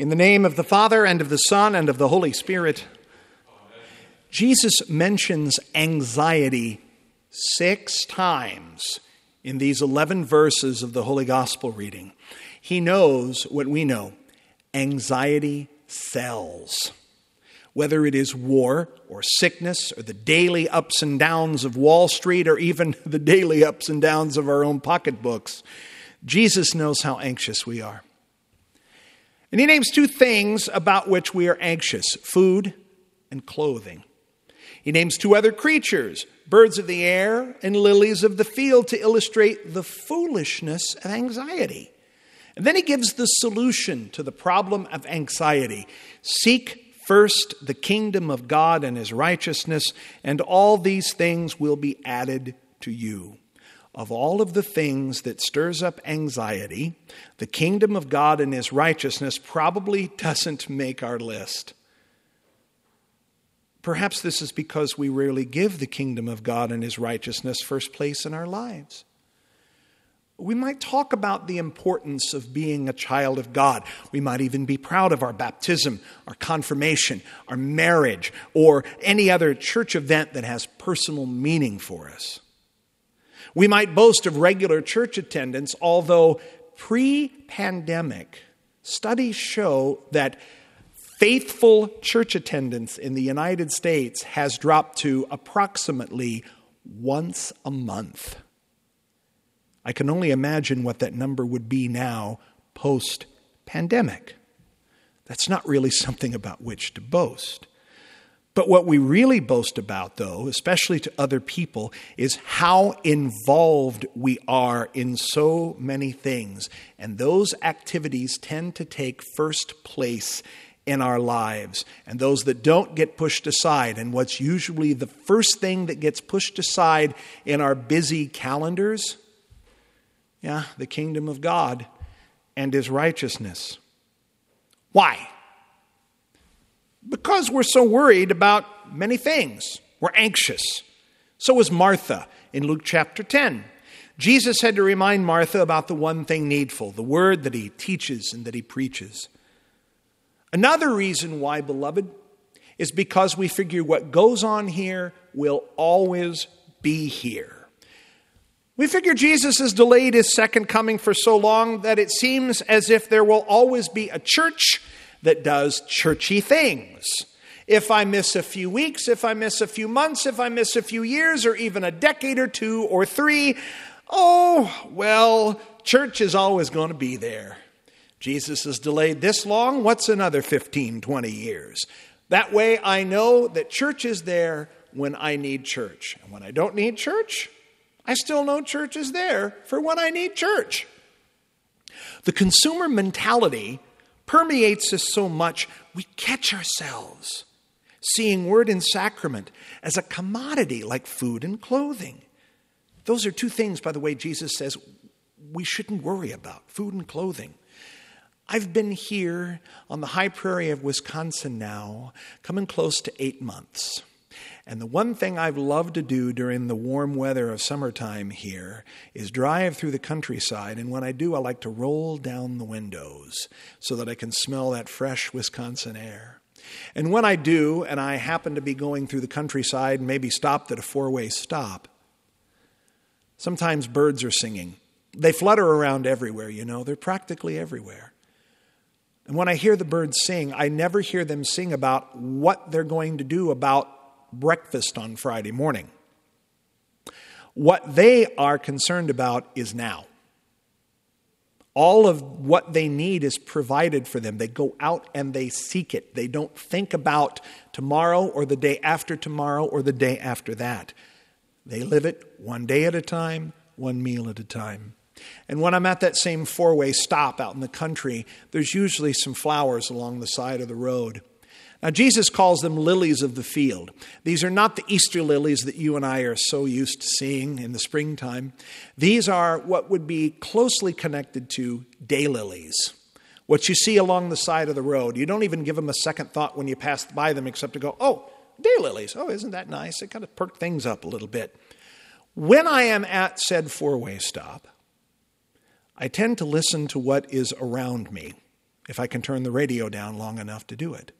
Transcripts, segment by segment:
In the name of the Father, and of the Son, and of the Holy Spirit, Jesus mentions anxiety six times in these 11 verses of the Holy Gospel reading. He knows what we know anxiety sells. Whether it is war or sickness or the daily ups and downs of Wall Street or even the daily ups and downs of our own pocketbooks, Jesus knows how anxious we are. And he names two things about which we are anxious food and clothing. He names two other creatures, birds of the air and lilies of the field, to illustrate the foolishness of anxiety. And then he gives the solution to the problem of anxiety seek first the kingdom of God and his righteousness, and all these things will be added to you of all of the things that stirs up anxiety, the kingdom of God and his righteousness probably doesn't make our list. Perhaps this is because we rarely give the kingdom of God and his righteousness first place in our lives. We might talk about the importance of being a child of God. We might even be proud of our baptism, our confirmation, our marriage, or any other church event that has personal meaning for us. We might boast of regular church attendance, although pre pandemic studies show that faithful church attendance in the United States has dropped to approximately once a month. I can only imagine what that number would be now post pandemic. That's not really something about which to boast. But what we really boast about, though, especially to other people, is how involved we are in so many things. And those activities tend to take first place in our lives. And those that don't get pushed aside. And what's usually the first thing that gets pushed aside in our busy calendars? Yeah, the kingdom of God and his righteousness. Why? Because we're so worried about many things. We're anxious. So was Martha in Luke chapter 10. Jesus had to remind Martha about the one thing needful, the word that he teaches and that he preaches. Another reason why, beloved, is because we figure what goes on here will always be here. We figure Jesus has delayed his second coming for so long that it seems as if there will always be a church that does churchy things. If I miss a few weeks, if I miss a few months, if I miss a few years, or even a decade or two or three, oh, well, church is always going to be there. Jesus is delayed this long. What's another 15, 20 years? That way I know that church is there when I need church. And when I don't need church, I still know church is there for when I need church. The consumer mentality permeates us so much, we catch ourselves seeing word and sacrament as a commodity like food and clothing. Those are two things, by the way, Jesus says we shouldn't worry about food and clothing. I've been here on the high prairie of Wisconsin now, coming close to eight months. And the one thing I've loved to do during the warm weather of summertime here is drive through the countryside. And when I do, I like to roll down the windows so that I can smell that fresh Wisconsin air. And when I do, and I happen to be going through the countryside and maybe stopped at a four way stop, sometimes birds are singing. They flutter around everywhere, you know, they're practically everywhere. And when I hear the birds sing, I never hear them sing about what they're going to do about breakfast on Friday morning. What they are concerned about is now. All of what they need is provided for them. They go out and they seek it. They don't think about tomorrow or the day after tomorrow or the day after that. They live it one day at a time, one meal at a time. And when I'm at that same four way stop out in the country, there's usually some flowers along the side of the road. Now, Jesus calls them lilies of the field. These are not the Easter lilies that you and I are so used to seeing in the springtime. These are what would be closely connected to daylilies, what you see along the side of the road. You don't even give them a second thought when you pass by them except to go, oh, daylilies. Oh, isn't that nice? It kind of perk things up a little bit. When I am at said four way stop, I tend to listen to what is around me if I can turn the radio down long enough to do it.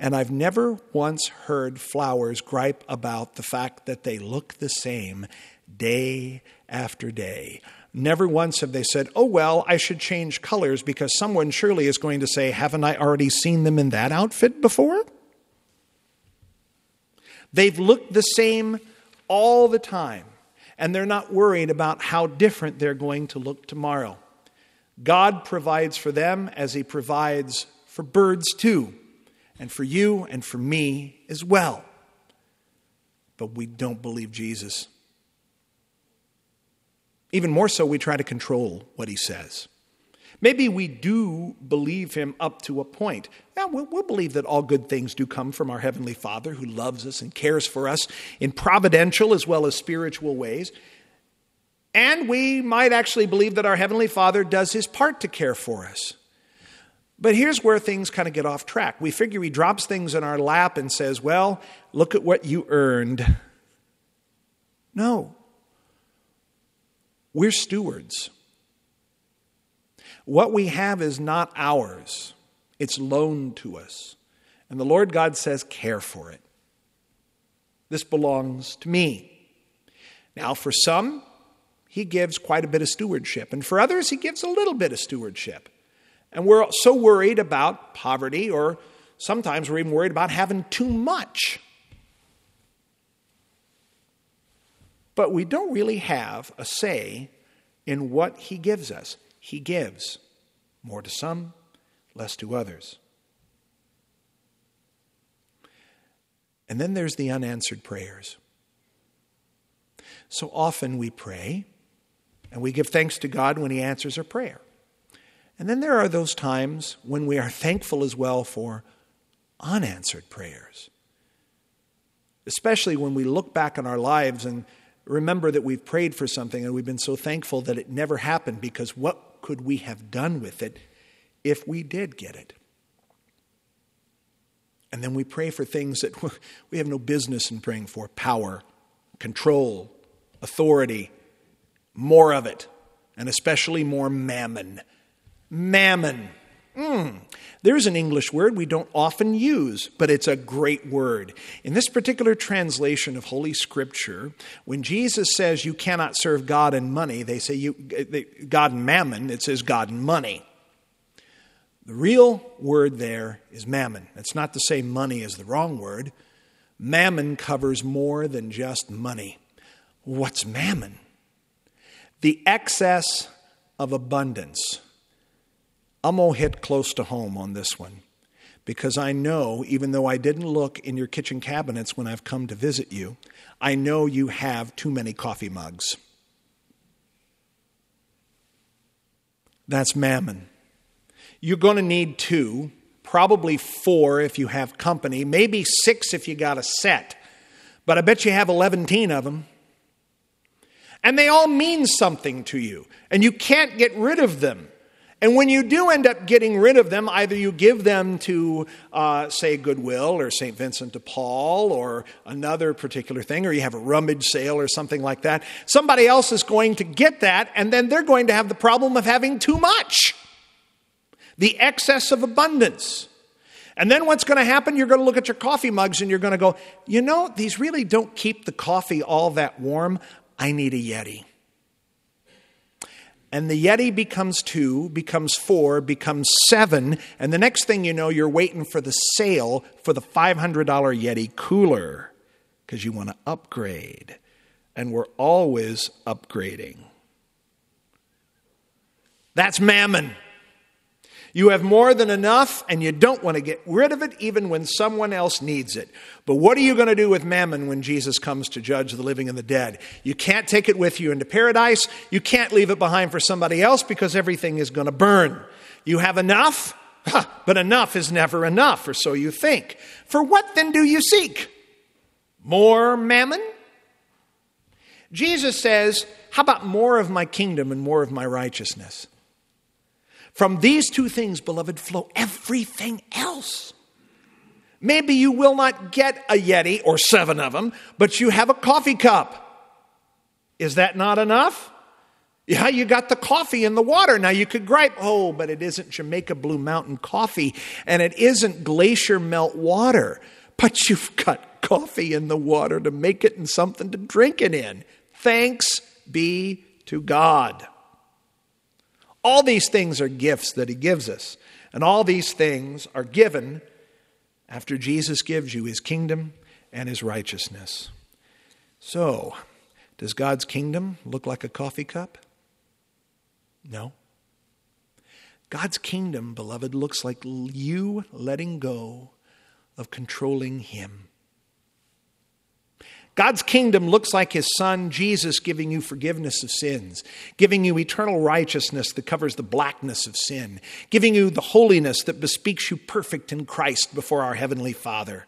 And I've never once heard flowers gripe about the fact that they look the same day after day. Never once have they said, oh, well, I should change colors because someone surely is going to say, haven't I already seen them in that outfit before? They've looked the same all the time, and they're not worried about how different they're going to look tomorrow. God provides for them as He provides for birds too, and for you and for me as well. But we don't believe Jesus. Even more so, we try to control what He says. Maybe we do believe him up to a point. Yeah, we'll, we'll, believe that all good things do come from our Heavenly Father who loves us and cares for us in providential as well as spiritual ways. And we might actually believe that our Heavenly Father does his part to care for us. But here's where things kind of get off track. We figure he drops things in our lap and says, Well, look at what you earned. No. We're stewards. What we have is not ours, it's loaned to us. And the Lord God says, care for it. This belongs to me. Now, for some, he gives quite a bit of stewardship, and for others, he gives a little bit of stewardship. And we're so worried about poverty, or sometimes we're even worried about having too much. But we don't really have a say in what he gives us he gives, more to some, less to others. And then there's the unanswered prayers. So often we pray, and we give thanks to God when He answers our prayer. And then there are those times when we are thankful as well for unanswered prayers. Especially when we look back on our lives and remember that we've prayed for something and we've been so thankful that it never happened because what could we have done with it if we did get it? And then we pray for things that we have no business in praying for power, control, authority, more of it, and especially more mammon. Mammon. Mm. There's an English word we don't often use, but it's a great word. In this particular translation of Holy Scripture, when Jesus says you cannot serve God and money, they say you, God and mammon, it says God and money. The real word there is mammon. It's not to say money is the wrong word. Mammon covers more than just money. What's mammon? The excess of abundance I'm going to hit close to home on this one because I know, even though I didn't look in your kitchen cabinets when I've come to visit you, I know you have too many coffee mugs. That's mammon. You're going to need two, probably four if you have company, maybe six if you got a set, but I bet you have 11 of them. And they all mean something to you, and you can't get rid of them. And when you do end up getting rid of them, either you give them to, uh, say, Goodwill or St. Vincent de Paul or another particular thing, or you have a rummage sale or something like that, somebody else is going to get that, and then they're going to have the problem of having too much. The excess of abundance. And then what's going to happen? You're going to look at your coffee mugs and you're going to go, you know, these really don't keep the coffee all that warm. I need a Yeti. And the Yeti becomes two, becomes four, becomes seven, and the next thing you know, you're waiting for the sale for the $500 Yeti cooler because you want to upgrade. And we're always upgrading. That's mammon. You have more than enough, and you don't want to get rid of it even when someone else needs it. But what are you going to do with mammon when Jesus comes to judge the living and the dead? You can't take it with you into paradise. You can't leave it behind for somebody else because everything is going to burn. You have enough, but enough is never enough, or so you think. For what then do you seek? More mammon? Jesus says, How about more of my kingdom and more of my righteousness? From these two things, beloved, flow everything else. Maybe you will not get a Yeti or seven of them, but you have a coffee cup. Is that not enough? Yeah, you got the coffee in the water. Now you could gripe, oh, but it isn't Jamaica Blue Mountain coffee and it isn't glacier melt water. But you've got coffee in the water to make it and something to drink it in. Thanks be to God. All these things are gifts that He gives us. And all these things are given after Jesus gives you His kingdom and His righteousness. So, does God's kingdom look like a coffee cup? No. God's kingdom, beloved, looks like you letting go of controlling Him. God's kingdom looks like His Son, Jesus, giving you forgiveness of sins, giving you eternal righteousness that covers the blackness of sin, giving you the holiness that bespeaks you perfect in Christ before our Heavenly Father.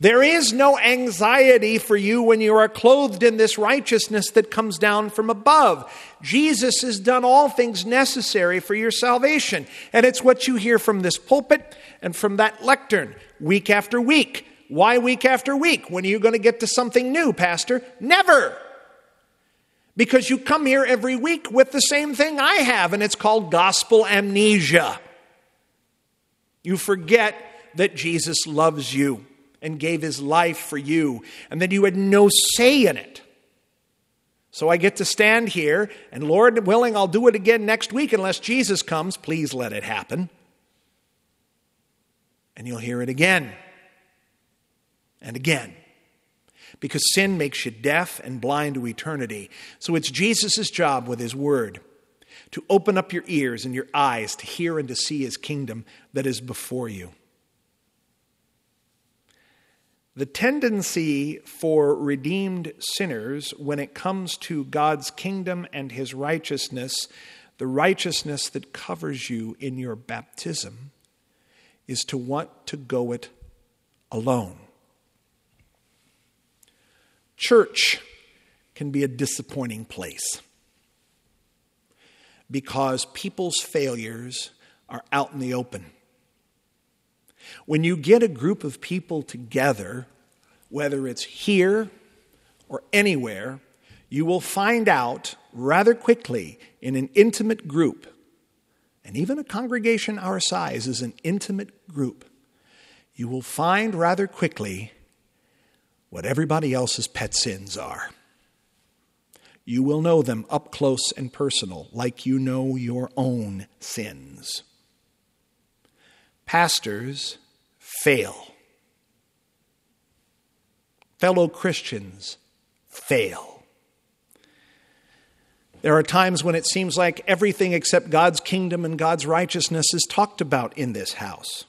There is no anxiety for you when you are clothed in this righteousness that comes down from above. Jesus has done all things necessary for your salvation. And it's what you hear from this pulpit and from that lectern week after week. Why week after week? When are you going to get to something new, Pastor? Never. Because you come here every week with the same thing I have, and it's called gospel amnesia. You forget that Jesus loves you and gave his life for you, and that you had no say in it. So I get to stand here, and Lord willing, I'll do it again next week unless Jesus comes. Please let it happen. And you'll hear it again and again. Because sin makes you deaf and blind to eternity. So it's Jesus' job with his word to open up your ears and your eyes to hear and to see his kingdom that is before you. The tendency for redeemed sinners when it comes to God's kingdom and his righteousness, the righteousness that covers you in your baptism, is to want to go it alone. Church can be a disappointing place because people's failures are out in the open. When you get a group of people together, whether it's here or anywhere, you will find out rather quickly in an intimate group, and even a congregation our size is an intimate group, you will find rather quickly what everybody else's pet sins are. You will know them up close and personal, like you know your own sins. Pastors fail. Fellow Christians fail. There are times when it seems like everything except God's kingdom and God's righteousness is talked about in this house.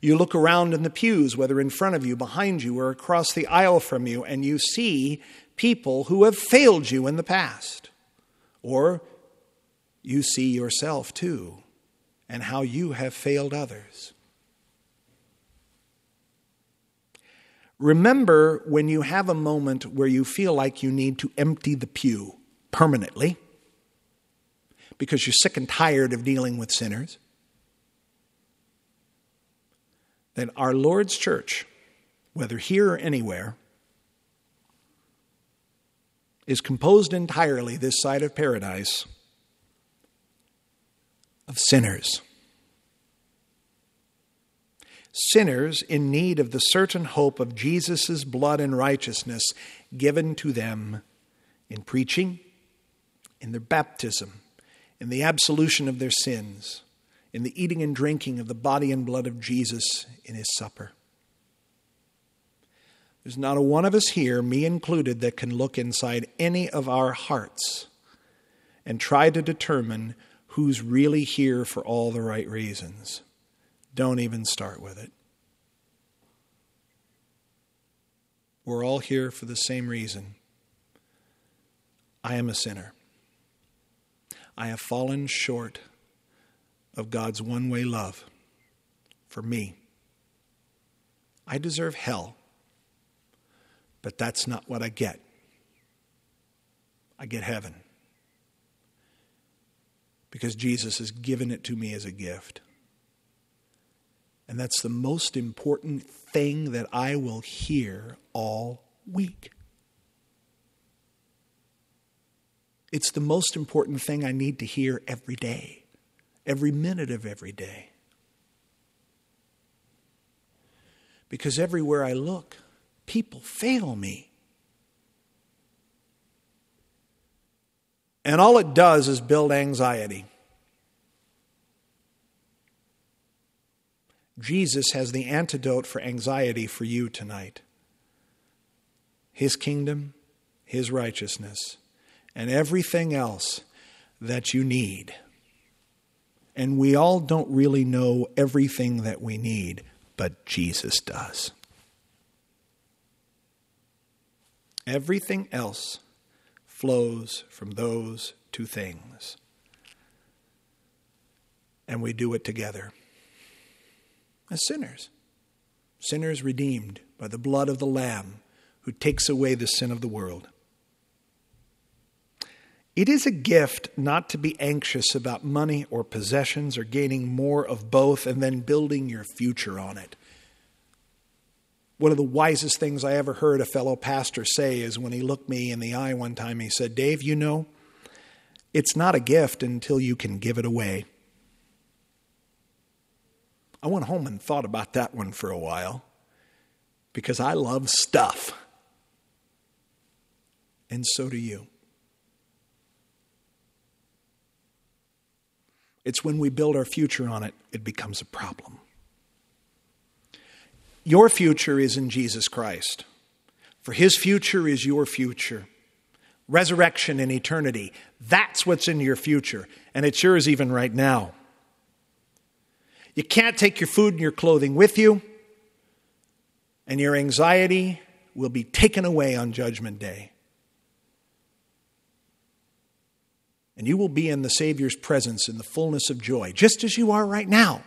You look around in the pews, whether in front of you, behind you, or across the aisle from you, and you see people who have failed you in the past. Or you see yourself too, and how you have failed others. Remember when you have a moment where you feel like you need to empty the pew permanently because you're sick and tired of dealing with sinners. Then our Lord's church, whether here or anywhere, is composed entirely this side of paradise of sinners. Sinners in need of the certain hope of Jesus' blood and righteousness given to them in preaching, in their baptism, in the absolution of their sins, in the eating and drinking of the body and blood of Jesus in his supper. There's not a one of us here, me included, that can look inside any of our hearts and try to determine who's really here for all the right reasons. Don't even start with it. We're all here for the same reason. I am a sinner. I have fallen short of God's one way love for me. I deserve hell, but that's not what I get. I get heaven because Jesus has given it to me as a gift. And that's the most important thing that I will hear all week. It's the most important thing I need to hear every day, every minute of every day. Because everywhere I look, people fail me. And all it does is build anxiety. Jesus has the antidote for anxiety for you tonight His kingdom, His righteousness and everything else that you need. And we all don't really know everything that we need, but Jesus does. Everything else flows from those two things. And we do it together as sinners. Sinners redeemed by the blood of the Lamb who takes away the sin of the world. It is a gift not to be anxious about money or possessions or gaining more of both and then building your future on it. One of the wisest things I ever heard a fellow pastor say is when he looked me in the eye one time, he said, Dave, you know, it's not a gift until you can give it away. I went home and thought about that one for a while because I love stuff. And so do you. It's when we build our future on it, it becomes a problem. Your future is in Jesus Christ, for his future is your future. Resurrection and eternity, that's what's in your future, and it's yours even right now. You can't take your food and your clothing with you, and your anxiety will be taken away on Judgment Day. And you will be in the Savior's presence in the fullness of joy, just as you are right now.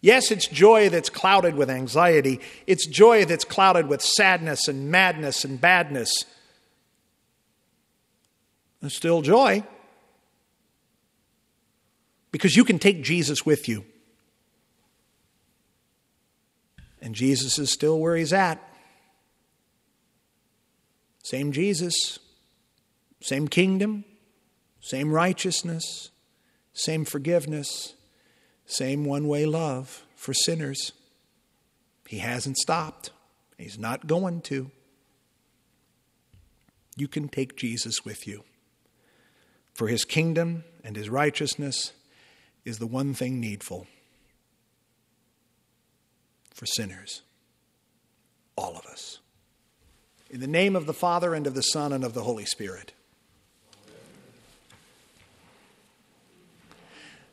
Yes, it's joy that's clouded with anxiety. It's joy that's clouded with sadness and madness and badness. It's still joy because you can take Jesus with you. And Jesus is still where he's at. Same Jesus, same kingdom, same righteousness, same forgiveness, same one way love for sinners. He hasn't stopped, He's not going to. You can take Jesus with you. For His kingdom and His righteousness is the one thing needful for sinners, all of us. In the name of the Father, and of the Son, and of the Holy Spirit.